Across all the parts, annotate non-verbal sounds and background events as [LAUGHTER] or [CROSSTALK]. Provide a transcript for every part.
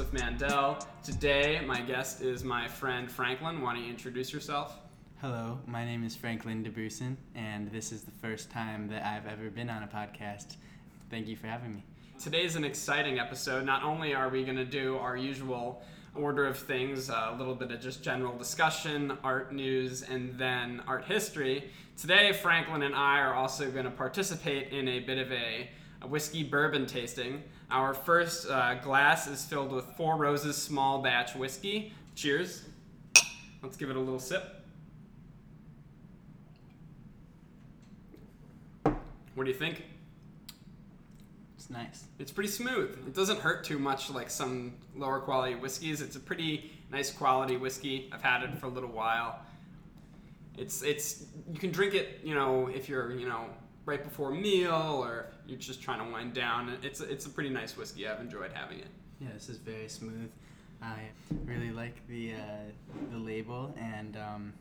Joseph Mandel. Today, my guest is my friend Franklin. Why don't you introduce yourself? Hello, my name is Franklin DeBrusen, and this is the first time that I've ever been on a podcast. Thank you for having me. Today's an exciting episode. Not only are we going to do our usual order of things, a little bit of just general discussion, art news, and then art history. Today, Franklin and I are also going to participate in a bit of a, a whiskey bourbon tasting. Our first uh, glass is filled with Four Roses small batch whiskey. Cheers. Let's give it a little sip. What do you think? It's nice. It's pretty smooth. It doesn't hurt too much like some lower quality whiskeys. It's a pretty nice quality whiskey. I've had it for a little while. It's it's you can drink it, you know, if you're, you know, right before a meal or you're just trying to wind down. It's it's a pretty nice whiskey. I've enjoyed having it. Yeah, this is very smooth. I really like the uh, the label, and um,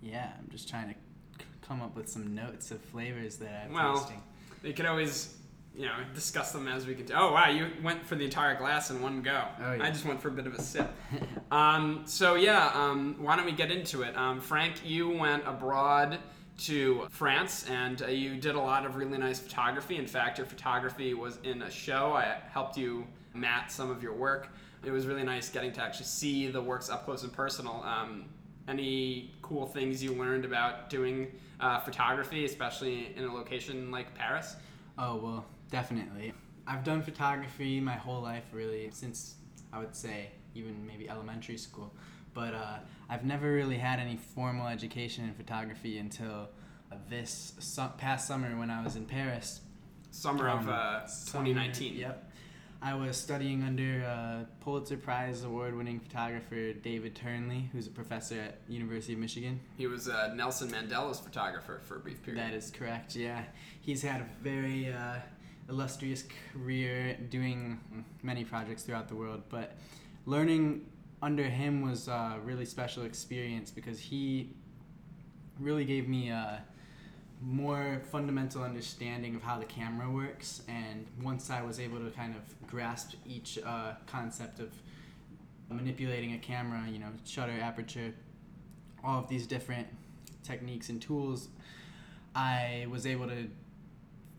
yeah, I'm just trying to c- come up with some notes of flavors that I'm Well, tasting. You can always, you know, discuss them as we continue. Oh wow, you went for the entire glass in one go. Oh, yeah. I just went for a bit of a sip. [LAUGHS] um, so yeah, um, why don't we get into it? Um, Frank, you went abroad to France and uh, you did a lot of really nice photography. In fact, your photography was in a show. I helped you mat some of your work. It was really nice getting to actually see the works up close and personal. Um, any cool things you learned about doing uh, photography, especially in a location like Paris? Oh well, definitely. I've done photography my whole life, really, since I would say even maybe elementary school. But uh, I've never really had any formal education in photography until uh, this su- past summer when I was in Paris. Summer of Um, uh, Summer- 2019. Yep. I was studying under uh, Pulitzer Prize award-winning photographer David Turnley, who's a professor at University of Michigan. He was uh, Nelson Mandela's photographer for a brief period. That is correct. Yeah, he's had a very uh, illustrious career doing many projects throughout the world. But learning under him was a really special experience because he really gave me a more fundamental understanding of how the camera works. And once I was able to kind of grasp each uh, concept of manipulating a camera, you know, shutter, aperture, all of these different techniques and tools, I was able to,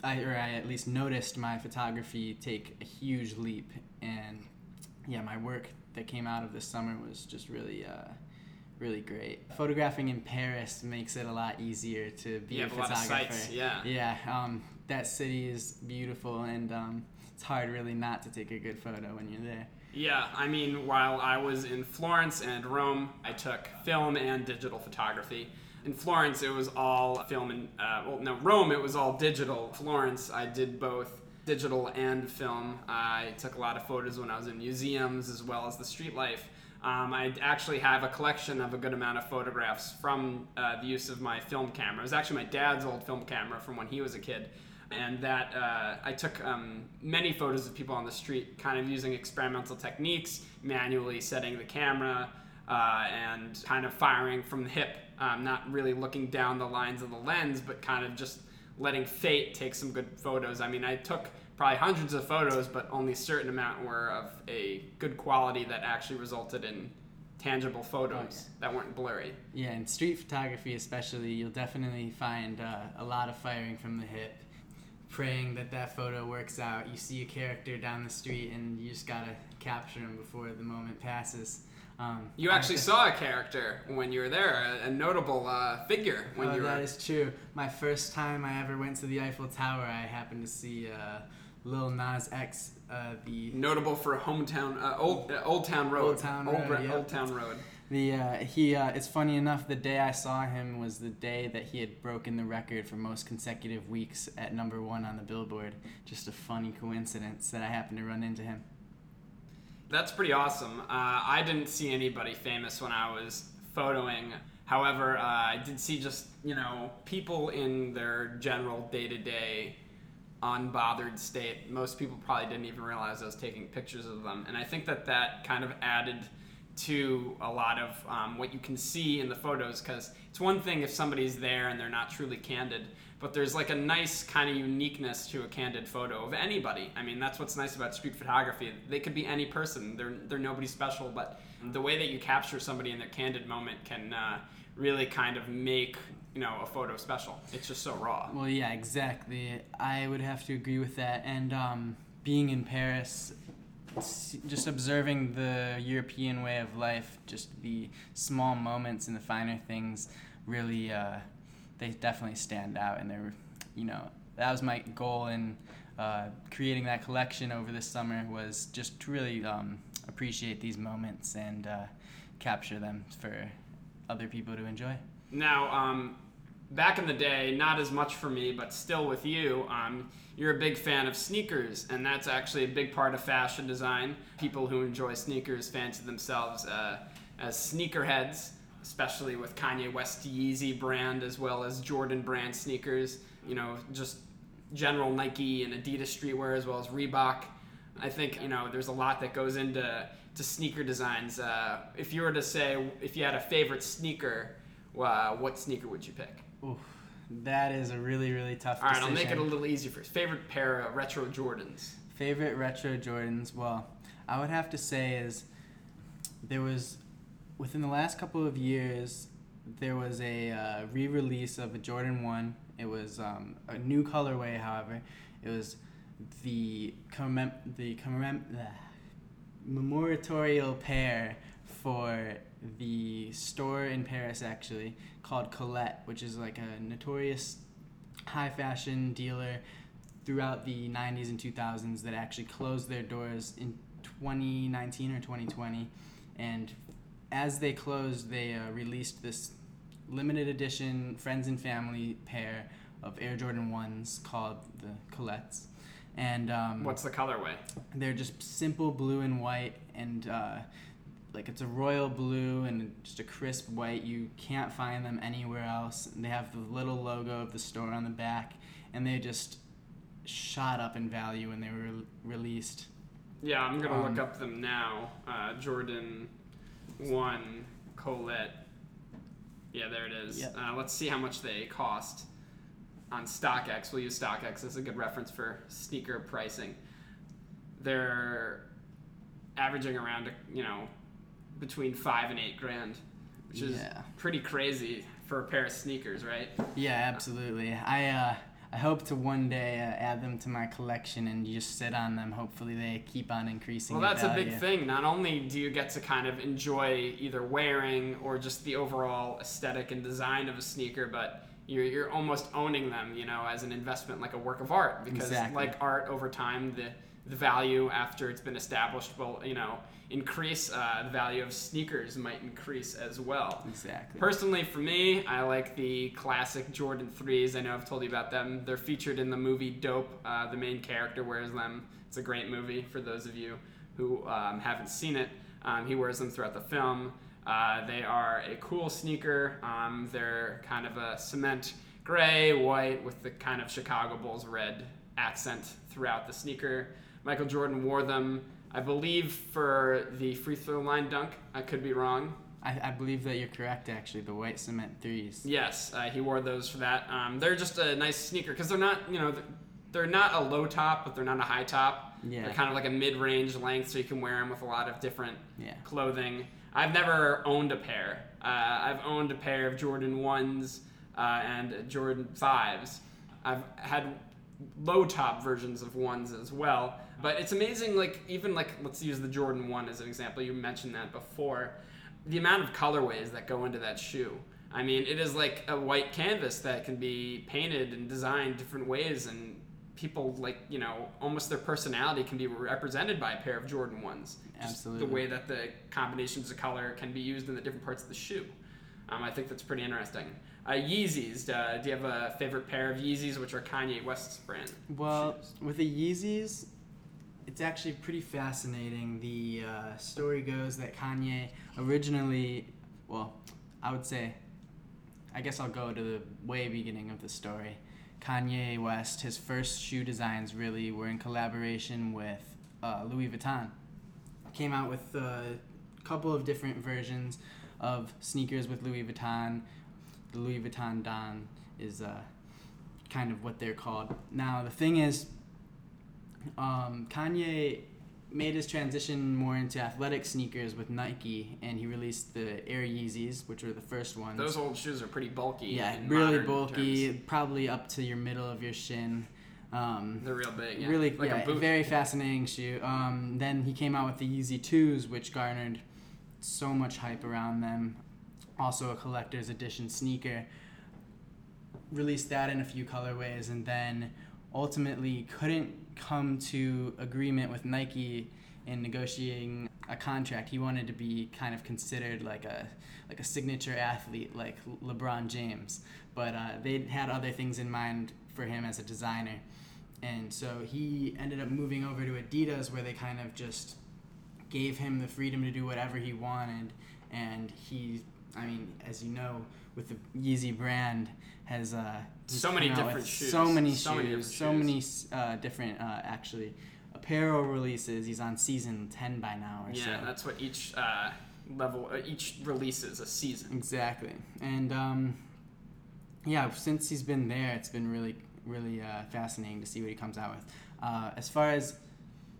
I or I at least noticed my photography take a huge leap, and yeah, my work that came out of this summer was just really, uh, really great. Photographing in Paris makes it a lot easier to be a a photographer. of sites. Yeah. Yeah, um, that city is beautiful, and um, it's hard really not to take a good photo when you're there. Yeah, I mean, while I was in Florence and Rome, I took film and digital photography. In Florence, it was all film and, uh, well, no, Rome, it was all digital. Florence, I did both digital and film. I took a lot of photos when I was in museums as well as the street life. Um, I actually have a collection of a good amount of photographs from uh, the use of my film camera. It was actually my dad's old film camera from when he was a kid and that uh, I took um, many photos of people on the street, kind of using experimental techniques, manually setting the camera, uh, and kind of firing from the hip, um, not really looking down the lines of the lens, but kind of just letting fate take some good photos. I mean, I took probably hundreds of photos, but only a certain amount were of a good quality that actually resulted in tangible photos that weren't blurry. Yeah, in street photography especially, you'll definitely find uh, a lot of firing from the hip, praying that that photo works out. You see a character down the street, and you just gotta capture him before the moment passes. Um, You actually saw a character when you were there, a, a notable uh, figure when oh, you were. that is true. My first time I ever went to the Eiffel Tower, I happened to see uh, Lil Nas X, uh, the notable for hometown uh, old uh, old town road Old Town old, Road, yep. old town road The uh, he uh, it's funny enough. The day I saw him was the day that he had broken the record for most consecutive weeks at number one on the Billboard. Just a funny coincidence that I happened to run into him. That's pretty awesome. Uh, i didn't see anybody famous when i was photoing. However uh, i did see just you know people in their general day-to-day unbothered state. Most people probably didn't even realize i was taking pictures of them. And i think that that kind of added to a lot of um, what you can see in the photos because it's one thing if somebody's there and they're not truly candid but there's like a nice kind of uniqueness to a candid photo of anybody. I mean that's what's nice about street photography. They could be any person. They're, they're nobody special but the way that you capture somebody in their candid moment can uh, really kind of make you know a photo special. It's just so raw. Well, yeah, exactly. I would have to agree with that. And um, being in Paris, just observing the European way of life, just the small moments and the finer things, really, uh, they definitely stand out. And they're, you know, that was my goal in uh, creating that collection over this summer was just to really um, appreciate these moments and uh, capture them for other people to enjoy. Now, um, back in the day, not as much for me, but still with you, um, you're a big fan of sneakers, and that's actually a big part of fashion design. People who enjoy sneakers fancy themselves uh, as sneakerheads, especially with Kanye West Yeezy brand as well as Jordan brand sneakers. You know, just general Nike and Adidas streetwear as well as Reebok. I think you know there's a lot that goes into to sneaker designs. Uh, if you were to say if you had a favorite sneaker, uh, what sneaker would you pick? Oof, that is a really, really tough All right, decision. I'll make it a little easier first. Favorite pair of retro Jordans. Favorite retro Jordans? Well, I would have to say is there was within the last couple of years there was a uh, re-release of a Jordan One. It was um, a new colorway, however. It was the commem- the commem- uh, memorial pair for the store in Paris actually called Colette, which is like a notorious high fashion dealer throughout the 90s and 2000s that actually closed their doors in 2019 or 2020 and as they closed they uh, released this limited edition friends and family pair of air jordan 1s called the colettes and um, What's the colorway? they're just simple blue and white and uh, like it's a royal blue and just a crisp white you can't find them anywhere else they have the little logo of the store on the back and they just shot up in value when they were re- released Yeah, I'm gonna Um, look up them now. Uh, Jordan One Colette. Yeah, there it is. Yep. Uh, let's see how much they cost on StockX. We'll use StockX as a good reference for sneaker pricing. They're averaging around, you know, between five and eight grand, which is Yeah. pretty crazy for a pair of sneakers, right? yeah absolutely i uh, i hope to one day uh, add them to my collection and just sit on them hopefully they keep on increasing Well, that's a big thing. Not only do you get to kind of enjoy either wearing or just the overall aesthetic and design of a sneaker, but you're, you're almost owning them, you know, as an investment, like a work of art. Because, Exactly. like art, over time, the, the value after it's been established will, you know, increase. Uh, the value of sneakers might increase as well. exactly Personally, for me, I like the classic Jordan 3s. I know I've told you about them. They're featured in the movie Dope. Uh, the main character wears them. It's a great movie for those of you who um, haven't seen it. Um, he wears them throughout the film. Uh, they are a cool sneaker. Um, they're kind of a cement gray, white, with the kind of Chicago Bulls red accent throughout the sneaker. Michael Jordan wore them, I believe, for the free throw line dunk. I could be wrong. I, I believe that you're correct actually the white cement threes Yes, uh, he wore those for that. Um, they're just a nice sneaker because they're not, you know, they're, not a low top, but they're not a high top. Yeah. They're kind of like a mid-range length, so you can wear them with a lot of different yeah clothing. I've never owned a pair. Uh, I've owned a pair of Jordan ones uh, and Jordan fives. I've had low top versions of ones as well. But it's amazing, like even like let's use the Jordan one as an example. You mentioned that before. The amount of colorways that go into that shoe. I mean, it is like a white canvas that can be painted and designed different ways, and people like you know almost their personality can be represented by a pair of Jordan ones. Just Absolutely. The way that the combinations of color can be used in the different parts of the shoe. Um, I think that's pretty interesting. Uh, Yeezys. Uh, do you have a favorite pair of Yeezys, which are Kanye West's brand? Well, shoes? with the Yeezys, it's actually pretty fascinating. The uh, story goes that Kanye originally, well, I would say, I guess I'll go to the way beginning of the story. Kanye West, his first shoe designs really were in collaboration with uh, Louis Vuitton. Came out with a couple of different versions of sneakers with Louis Vuitton. The Louis Vuitton Don is uh, kind of what they're called. Now the thing is, um, Kanye made his transition more into athletic sneakers with Nike, and he released the Air Yeezys, which were the first ones. Those old shoes are pretty bulky. yeah, really bulky, terms. probably up to your middle of your shin. Um, They're real big. Yeah. Really, like yeah, very fascinating shoe. Um, then he came out with the Yeezy Twos, which garnered so much hype around them. Also, a collector's edition sneaker. Released that in a few colorways, and then ultimately couldn't come to agreement with Nike in negotiating a contract. He wanted to be kind of considered like a like a signature athlete, like LeBron James. But uh, they had other things in mind for him as a designer. And so he ended up moving over to Adidas, where they kind of just gave him the freedom to do whatever he wanted. And he, I mean, as you know, with the Yeezy brand, has uh, So many different shoes. So many So shoes. different so many uh, different, uh, actually, apparel releases. He's on season ten by now, or Yeah, so. Yeah, that's what each uh, level, uh, each release is a season. Exactly. And um, yeah, since he's been there, it's been really, really uh, fascinating to see what he comes out with. Uh, as far as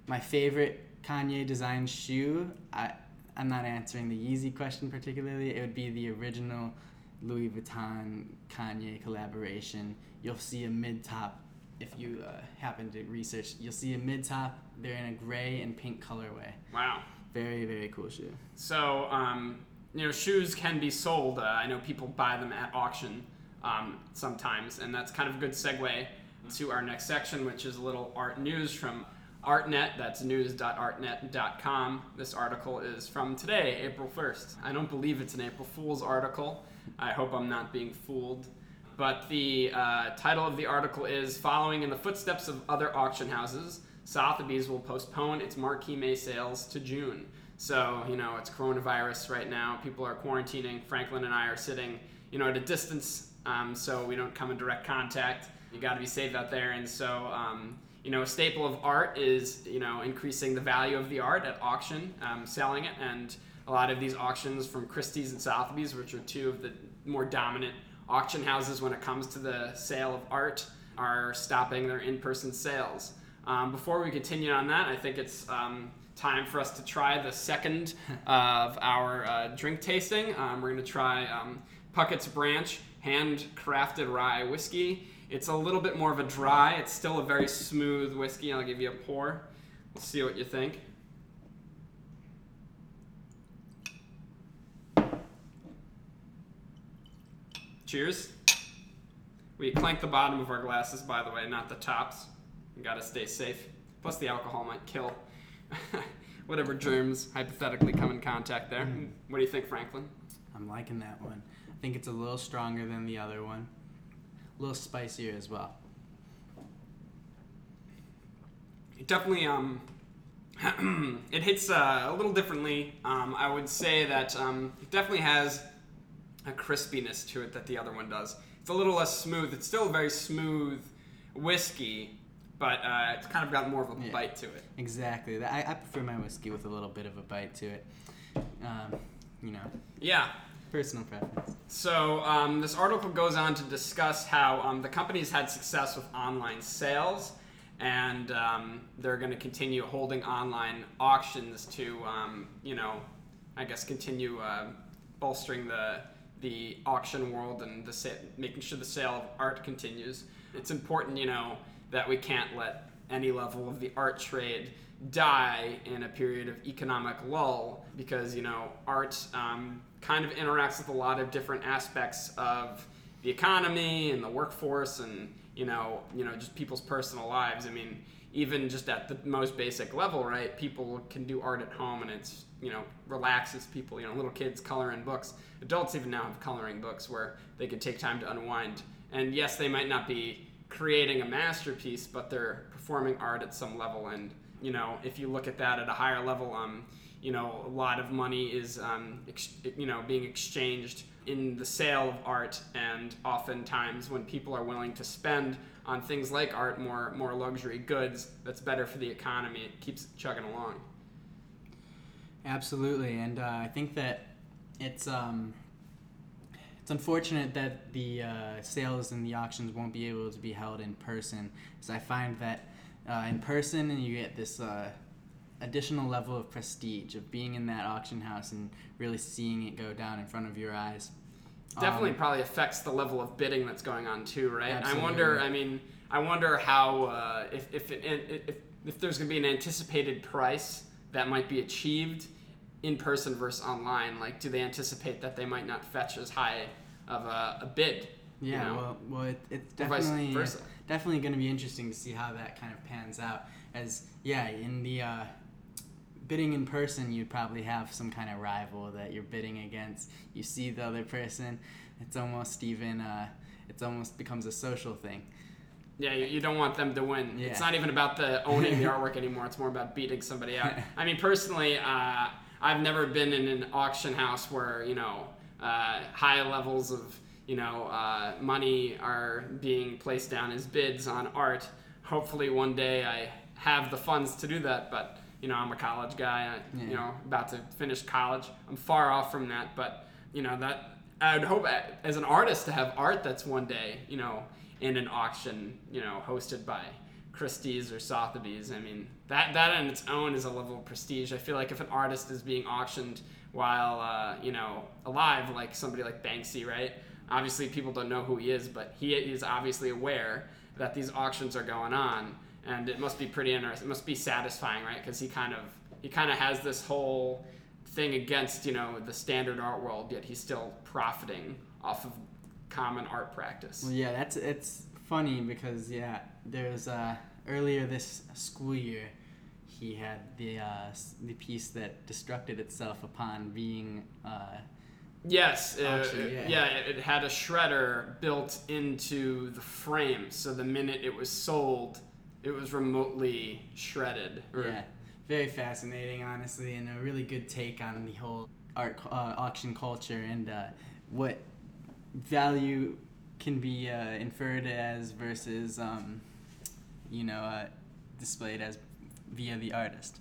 my favorite Kanye designed shoe, I, I'm not answering the Yeezy question particularly. It would be the original Louis Vuitton Kanye collaboration. You'll see a mid top. If you uh, happen to research, you'll see a mid top. They're in a gray and pink colorway. Wow. Very, very cool shoe. So, um, you know, shoes can be sold. Uh, I know people buy them at auction um, sometimes, and that's kind of a good segue to our next section, which is a little art news from ArtNet. That's news.artnet.com. This article is from today, April 1st. I don't believe it's an April Fool's article. I hope I'm not being fooled. But the uh, title of the article is Following in the Footsteps of Other Auction Houses, Sotheby's will postpone its marquee May sales to June. So, you know, it's coronavirus right now. People are quarantining. Franklin and I are sitting, you know, at a distance um, so we don't come in direct contact. You got to be safe out there. And so, um, you know, a staple of art is, you know, increasing the value of the art at auction, um, selling it. And a lot of these auctions from Christie's and Sotheby's, which are two of the more dominant auction houses when it comes to the sale of art, are stopping their in person sales. Um, before we continue on that, I think it's um, time for us to try the second [LAUGHS] of our uh, drink tasting. Um, we're going to try um, Puckett's Branch handcrafted rye whiskey. It's a little bit more of a dry, it's still a very smooth whiskey. I'll give you a pour. We'll see what you think. Cheers. We clank the bottom of our glasses, by the way, not the tops. We gotta stay safe. Plus, the alcohol might kill [LAUGHS] whatever germs hypothetically come in contact there. What do you think, Franklin? I'm liking that one. I think it's a little stronger than the other one. A little spicier as well. It definitely um, [CLEARS THROAT] it hits uh, a little differently. Um, I would say that um, it definitely has a crispiness to it that the other one does. It's a little less smooth. It's still a very smooth whiskey, but uh, it's kind of got more of a Yeah. bite to it. Exactly. I, I prefer my whiskey with a little bit of a bite to it. Um, you know, Yeah. personal preference. So um, this article goes on to discuss how um, the company's had success with online sales, and um, they're going to continue holding online auctions to, um, you know, I guess continue uh, bolstering the the auction world and the sa- making sure the sale of art continues. It's important, you know, that we can't let any level of the art trade die in a period of economic lull because you know art um, kind of interacts with a lot of different aspects of the economy and the workforce and you know you know just people's personal lives i mean even just at the most basic level right people can do art at home and it's you know relaxes people you know little kids color in books. Adults even now have coloring books where they can take time to unwind. And yes they might not be creating a masterpiece but they're performing art at some level. And you know if you look at that at a higher level um, you know a lot of money is um, ex- you know being exchanged in the sale of art. And oftentimes when people are willing to spend on things like art more more luxury goods that's better for the economy it keeps chugging along Absolutely, and uh, I think that it's um, it's unfortunate that the uh, sales and the auctions won't be able to be held in person, because I find that uh, in person and you get this uh, additional level of prestige of being in that auction house and really seeing it go down in front of your eyes. Definitely, Um, probably affects the level of bidding that's going on too, right? Absolutely. I wonder. I mean, I wonder how uh, if if, it, if if there's going to be an anticipated price that might be achieved in person versus online. Like, do they anticipate that they might not fetch as high of a, a bid? you Yeah, know? well, well, it, it's definitely definitely going to be interesting to see how that kind of pans out. As yeah, in the uh, bidding in person, you'd probably have some kind of rival that you're bidding against. You see the other person, it's almost even uh, it's almost becomes a social thing. Yeah, you, you don't want them to win. Yeah. It's not even about the owning the [LAUGHS] artwork anymore. It's more about beating somebody out. [LAUGHS] I mean, personally, uh, I've never been in an auction house where you know uh, high levels of you know uh, money are being placed down as bids on art. Hopefully, one day I have the funds to do that. But you know, I'm a college guy. I, You know, about to finish college. I'm far off from that. But you know that I'd hope as an artist to have art that's one day you know in an auction, you know, hosted by Christie's or Sotheby's. I mean, that that on its own is a level of prestige. I feel like if an artist is being auctioned while uh, you know alive, like somebody like Banksy, right? Obviously, people don't know who he is, but he is obviously aware that these auctions are going on, and it must be pretty interesting. It must be satisfying, right? Because he kind of he kind of has this whole thing against you know the standard art world, yet he's still profiting off of common art practice. Well, yeah, that's it's funny because yeah, there's uh, earlier this school year, he had the uh, the piece that destructed itself upon being. Uh, Yes, uh, Actually, yeah, yeah. it, it had a shredder built into the frame, so the minute it was sold, it was remotely shredded. or- Yeah, very fascinating, honestly, and a really good take on the whole art uh, auction culture and uh, what value can be uh, inferred as versus, um, you know, uh, displayed as via the artist.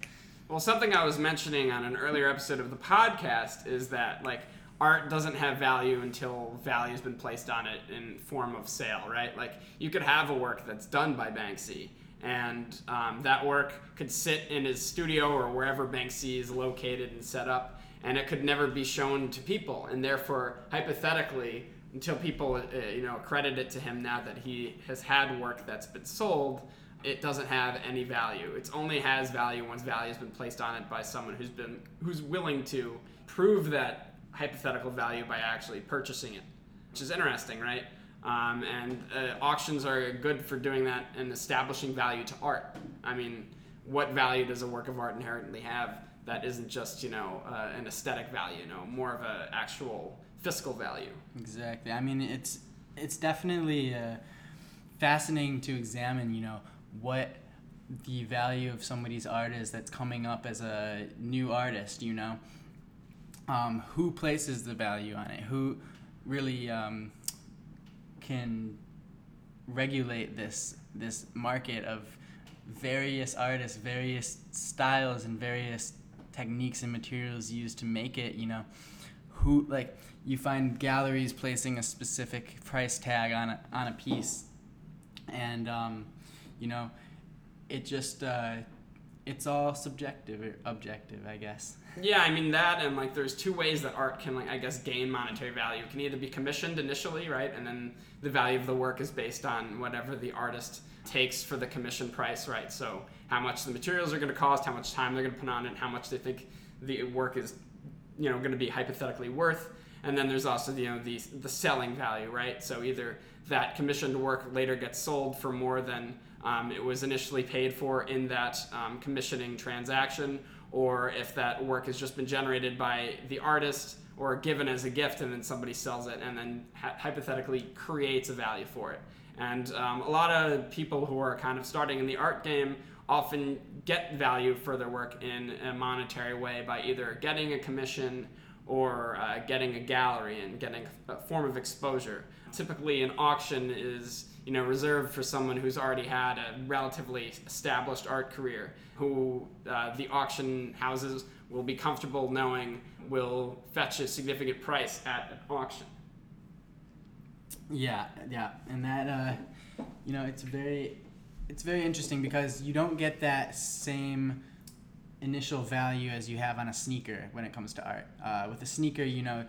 Well, something I was mentioning on an earlier episode of the podcast is that like art doesn't have value until value's been placed on it in form of sale, right? Like you could have a work that's done by Banksy, and um, that work could sit in his studio or wherever Banksy is located and set up, and it could never be shown to people, and therefore, hypothetically, until people uh, you know credit it to him now that he has had work that's been sold it doesn't have any value. It only has value once value has been placed on it by someone who's been who's willing to prove that hypothetical value by actually purchasing it, which is interesting, right? Um, and uh, auctions are good for doing that and establishing value to art. I mean, what value does a work of art inherently have that isn't just you know uh, an aesthetic value, you know, more of an actual fiscal value? Exactly. I mean, it's it's definitely uh, fascinating to examine. You know what the value of somebody's art is that's coming up as a new artist. You know, um, who places the value on it? Who really um, can regulate this this market of various artists, various styles, and various techniques and materials used to make it. You know, who like you find galleries placing a specific price tag on a, on a piece, and um, you know, it just uh, it's all subjective or objective, I guess. Yeah, I mean that, and like there's two ways that art can, like, I guess, gain monetary value. It can either be commissioned initially, right, and then the value of the work is based on whatever the artist takes for the commission price, right? So how much the materials are going to cost, how much time they're going to put on it, how much they think the work is, you know, going to be hypothetically worth. And then there's also you know the the selling value, right? So either that commissioned work later gets sold for more than um, it was initially paid for in that um, commissioning transaction, or if that work has just been generated by the artist or given as a gift and then somebody sells it and then hy- hypothetically creates a value for it. And um, a lot of people who are kind of starting in the art game often get value for their work in a monetary way by either getting a commission or uh, getting a gallery and getting a form of exposure. Typically, an auction is you know reserved for someone who's already had a relatively established art career, who uh, the auction houses will be comfortable knowing will fetch a significant price at an auction. Yeah, yeah, and that uh, you know, it's very, it's very interesting because you don't get that same initial value as you have on a sneaker when it comes to art. Uh, with a sneaker, you know,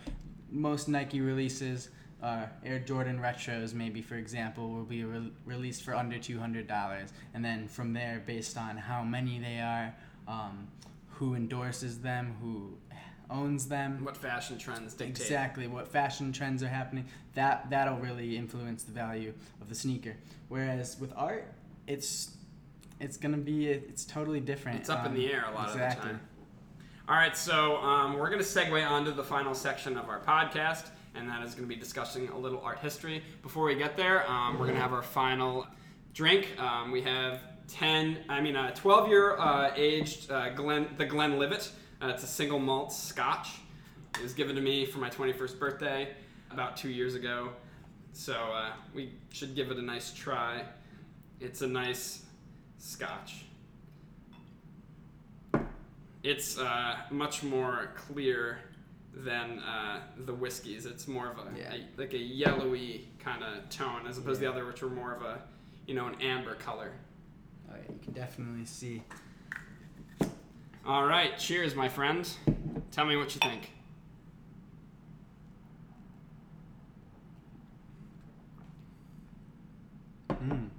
most Nike releases, uh, Air Jordan retros, maybe for example, will be re- released for under two hundred dollars, and then from there, based on how many they are, um, who endorses them, who owns them, What fashion trends dictate? exactly what fashion trends are happening that that'll really influence the value of the sneaker whereas with art it's it's gonna be it's totally different It's up in Um, the air a lot exactly. of the time. All right, so um, we're going to segue onto the final section of our podcast, and that is going to be discussing a little art history. Before we get there, um, we're going to have our final drink. Um, we have 10, I mean, a 12 year uh, aged uh, Glen, the Glenlivet. Uh, it's a single malt scotch. It was given to me for my 21st birthday about two years ago. So uh, we should give it a nice try. It's a nice scotch. It's uh, much more clear than uh, the whiskeys. It's more of a, Yeah. a- like a yellowy kind of tone, as opposed to the other, which are more of a you know an amber color. Oh, yeah, you can definitely see All right, cheers, my friend. Tell me what you think. mm,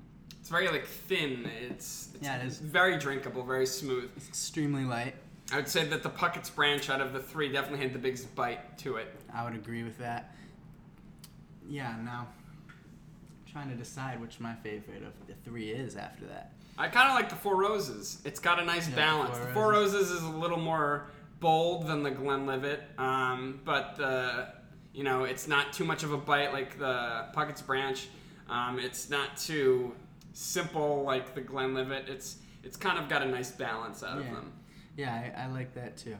It's very like thin. It's, it's Yeah, it is. very drinkable, very smooth. it's extremely light I would say that the Puckett's branch out of the three definitely had the biggest bite to it. i would agree with that yeah now I'm trying to decide which my favorite of the three is after that I kind of like the Four Roses. It's got a nice Yeah, the balance. Four The Four Roses is a little more bold than the Glenlivet, um, but the you know it's not too much of a bite like the Puckett's Branch. Um, it's not too simple like the Glenlivet. It's it's kind of got a nice balance out of them. Yeah, I, I like that too.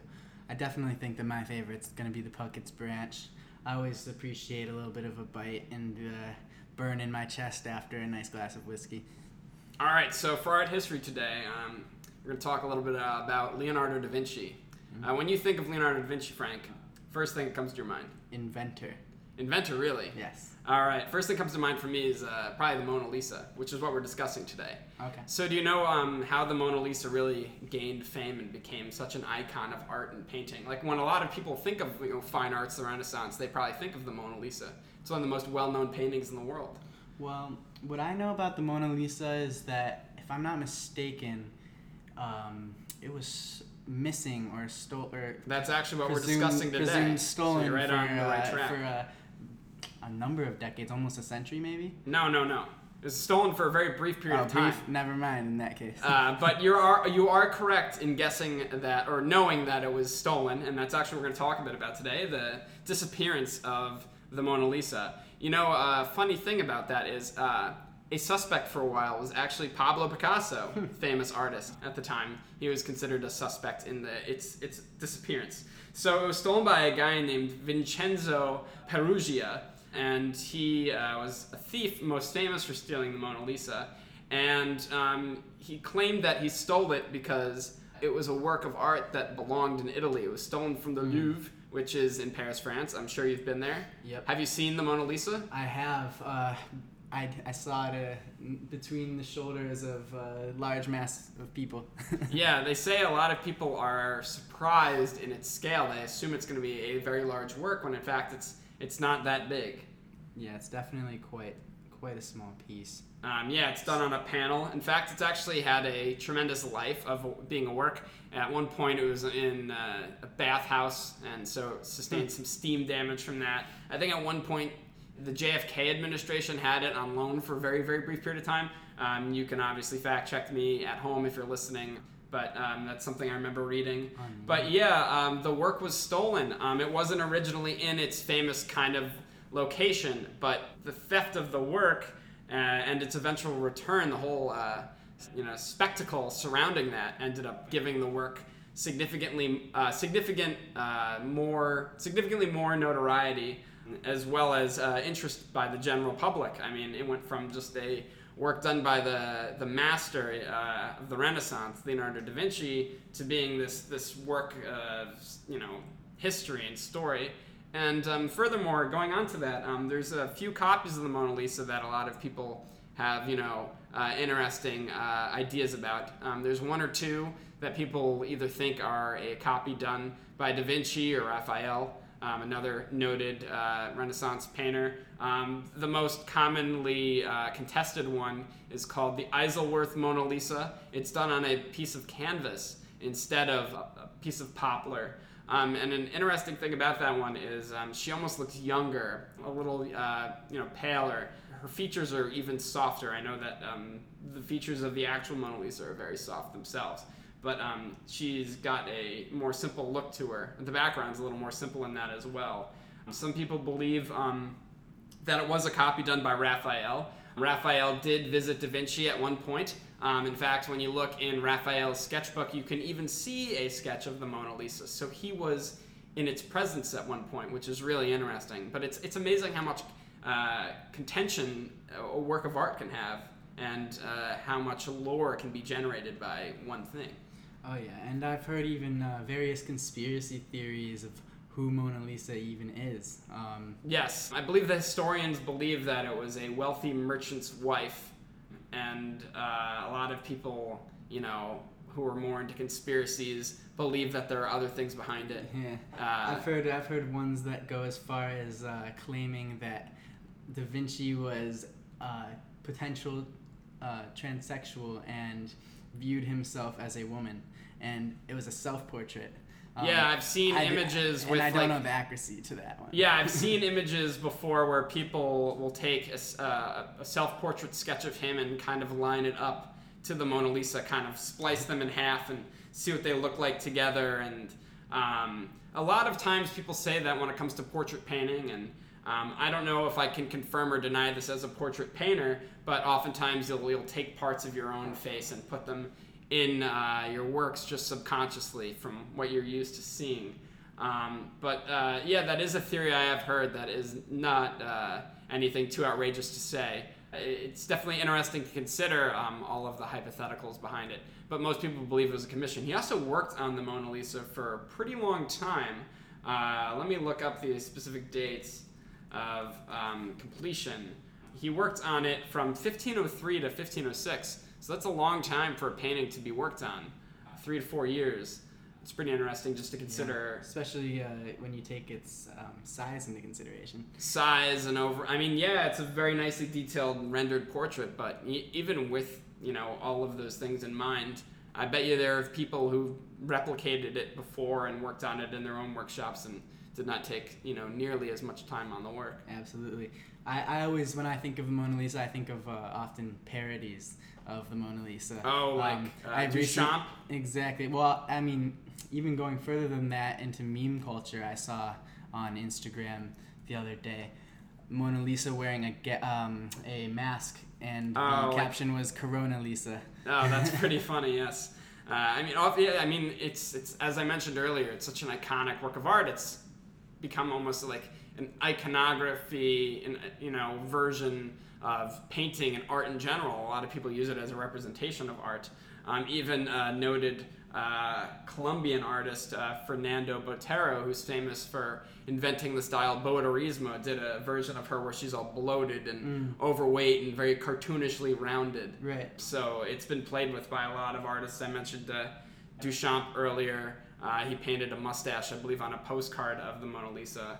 I definitely think that my favorite's gonna be the Puckett's Branch. I always appreciate a little bit of a bite and uh, burn in my chest after a nice glass of whiskey. All right, so for art history today, um, we're going to talk a little bit uh, about Leonardo da Vinci. Uh, when you think of Leonardo da Vinci, Frank, first thing that comes to your mind? Inventor. Inventor, really? Yes. All right. First thing comes to mind for me is uh, probably the Mona Lisa, which is what we're discussing today. Okay. So, do you know um, how the Mona Lisa really gained fame and became such an icon of art and painting? Like when a lot of people think of you know fine arts, the Renaissance, they probably think of the Mona Lisa. It's one of the most well-known paintings in the world. Well, what I know about the Mona Lisa is that, if I'm not mistaken, um, it was missing or stole or That's actually what presumed, we're discussing today. presumed So stolen you're right for, right uh, for uh, a number of decades, almost a century maybe. No, no, no. It was stolen for a very brief period Oh, of time. brief. Never mind. In that case. Uh, but you are you are correct in guessing that or knowing that it was stolen, and that's actually what we're going to talk a bit about today: the disappearance of the Mona Lisa. You know, a funny thing about that is uh, a suspect for a while was actually Pablo Picasso, famous artist at the time. He was considered a suspect in the its its disappearance. So it was stolen by a guy named Vincenzo Peruggia, and he uh, was a thief most famous for stealing the Mona Lisa. And um, he claimed that he stole it because it was a work of art that belonged in Italy. It was stolen from the Louvre, which is in Paris, France. I'm sure you've been there. Yep. Have you seen the Mona Lisa? I have. Uh, I, I saw it uh, between the shoulders of a large mass of people. [LAUGHS] yeah, they say a lot of people are surprised in its scale. They assume it's going to be a very large work when in fact it's it's not that big. Yeah, it's definitely quite quite a small piece. Um, yeah, it's done on a panel. In fact, it's actually had a tremendous life of being a work. At one point, it was in uh, a bathhouse, and so it sustained some steam damage from that. I think at one point, the JFK administration had it on loan for a very, very brief period of time. Um, you can obviously fact check me at home if you're listening, but um, that's something I remember reading. But yeah, um, the work was stolen. Um, it wasn't originally in its famous kind of location, but the theft of the work uh, and its eventual return, the whole uh, you know spectacle surrounding that, ended up giving the work significantly uh, significant uh, more significantly more notoriety, as well as uh, interest by the general public. I mean, it went from just a work done by the the master uh, of the Renaissance, Leonardo da Vinci, to being this this work of you know history and story. And um, furthermore, going on to that, um, there's a few copies of the Mona Lisa that a lot of people have you know uh, interesting uh, ideas about. Um, there's one or two that people either think are a copy done by Da Vinci or Raphael um, another noted uh, Renaissance painter. Um, the most commonly uh, contested one is called the Isleworth Mona Lisa. It's done on a piece of canvas instead of a piece of poplar. Um, and an interesting thing about that one is um, she almost looks younger, a little uh, you know paler. Her features are even softer. I know that um, the features of the actual Mona Lisa are very soft themselves but um, she's got a more simple look to her. The background's a little more simple in that as well. Some people believe um, that it was a copy done by Raphael. Raphael did visit Da Vinci at one point. Um, in fact, when you look in Raphael's sketchbook, you can even see a sketch of the Mona Lisa. So he was in its presence at one point, which is really interesting. But it's, it's amazing how much uh, contention a work of art can have and uh, how much lore can be generated by one thing. Oh yeah, and I've heard even uh, various conspiracy theories of who Mona Lisa even is. Um, yes, I believe the historians believe that it was a wealthy merchant's wife, and uh, a lot of people, you know, who are more into conspiracies believe that there are other things behind it. Yeah, uh, I've heard I've heard ones that go as far as uh, claiming that Da Vinci was uh, potential uh, transsexual and viewed himself as a woman and it was a self portrait. Um, yeah, I've seen I images and with. I don't like, know the accuracy to that one. Yeah, I've seen images before where people will take a, uh, a self portrait sketch of him and kind of line it up to the Mona Lisa, kind of splice them in half and see what they look like together. And um, a lot of times people say that when it comes to portrait painting and um, I don't know if I can confirm or deny this as a portrait painter, but oftentimes you'll, you'll take parts of your own face and put them in uh, your works just subconsciously from what you're used to seeing. Um, but uh, yeah, that is a theory I have heard that is not uh, anything too outrageous to say. It's definitely interesting to consider um, all of the hypotheticals behind it, but most people believe it was a commission. He also worked on the Mona Lisa for a pretty long time. Uh, let me look up the specific dates of um, completion. He worked on it from 1503 to 1506 so that's a long time for a painting to be worked on, three to four years. It's pretty interesting just to consider, yeah, especially uh, when you take its um, size into consideration. Size and over. I mean, yeah, it's a very nicely detailed rendered portrait, but even with you know all of those things in mind, I bet you there are people who replicated it before and worked on it in their own workshops and did not take you know nearly as much time on the work. Absolutely. I, I always when I think of Mona Lisa, I think of uh, often parodies of the Mona Lisa. Oh, like um, uh, Duchamp. Exactly. Well, I mean, even going further than that into meme culture, I saw on Instagram the other day Mona Lisa wearing a um, a mask, and oh, the caption was Corona Lisa. Oh, that's [LAUGHS] pretty funny. Yes. Uh, I mean, yeah, I mean, it's it's as I mentioned earlier, it's such an iconic work of art. It's become almost like an iconography, and you know, version of painting and art in general. A lot of people use it as a representation of art. Um, even uh, noted uh, Colombian artist uh, Fernando Botero, who's famous for inventing the style Boterismo, did a version of her where she's all bloated and mm. overweight and very cartoonishly rounded. Right. So it's been played with by a lot of artists. I mentioned uh, Duchamp earlier. Uh, he painted a mustache, I believe, on a postcard of the Mona Lisa.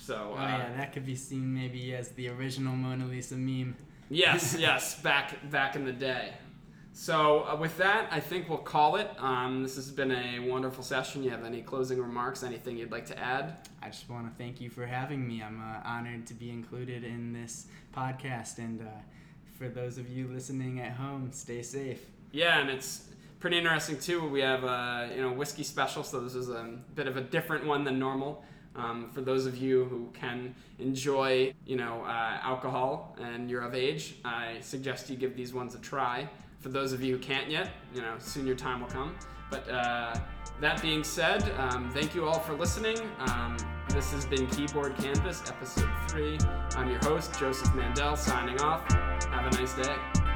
So. Oh yeah, uh, that could be seen maybe as the original Mona Lisa meme. Yes, [LAUGHS] yes, back back in the day. So uh, with that, I think we'll call it. Um, this has been a wonderful session. You have any closing remarks? Anything you'd like to add? I just want to thank you for having me. I'm uh, honored to be included in this podcast, and uh, for those of you listening at home, stay safe. Yeah, and it's pretty interesting too. We have a uh, you know whiskey special, so this is a bit of a different one than normal. Um, for those of you who can enjoy, you know, uh, alcohol and you're of age, I suggest you give these ones a try. For those of you who can't yet, you know, soon your time will come. But uh, that being said, um, thank you all for listening. Um, this has been Keyboard Canvas, episode three. I'm your host, Joseph Mandel, signing off. Have a nice day.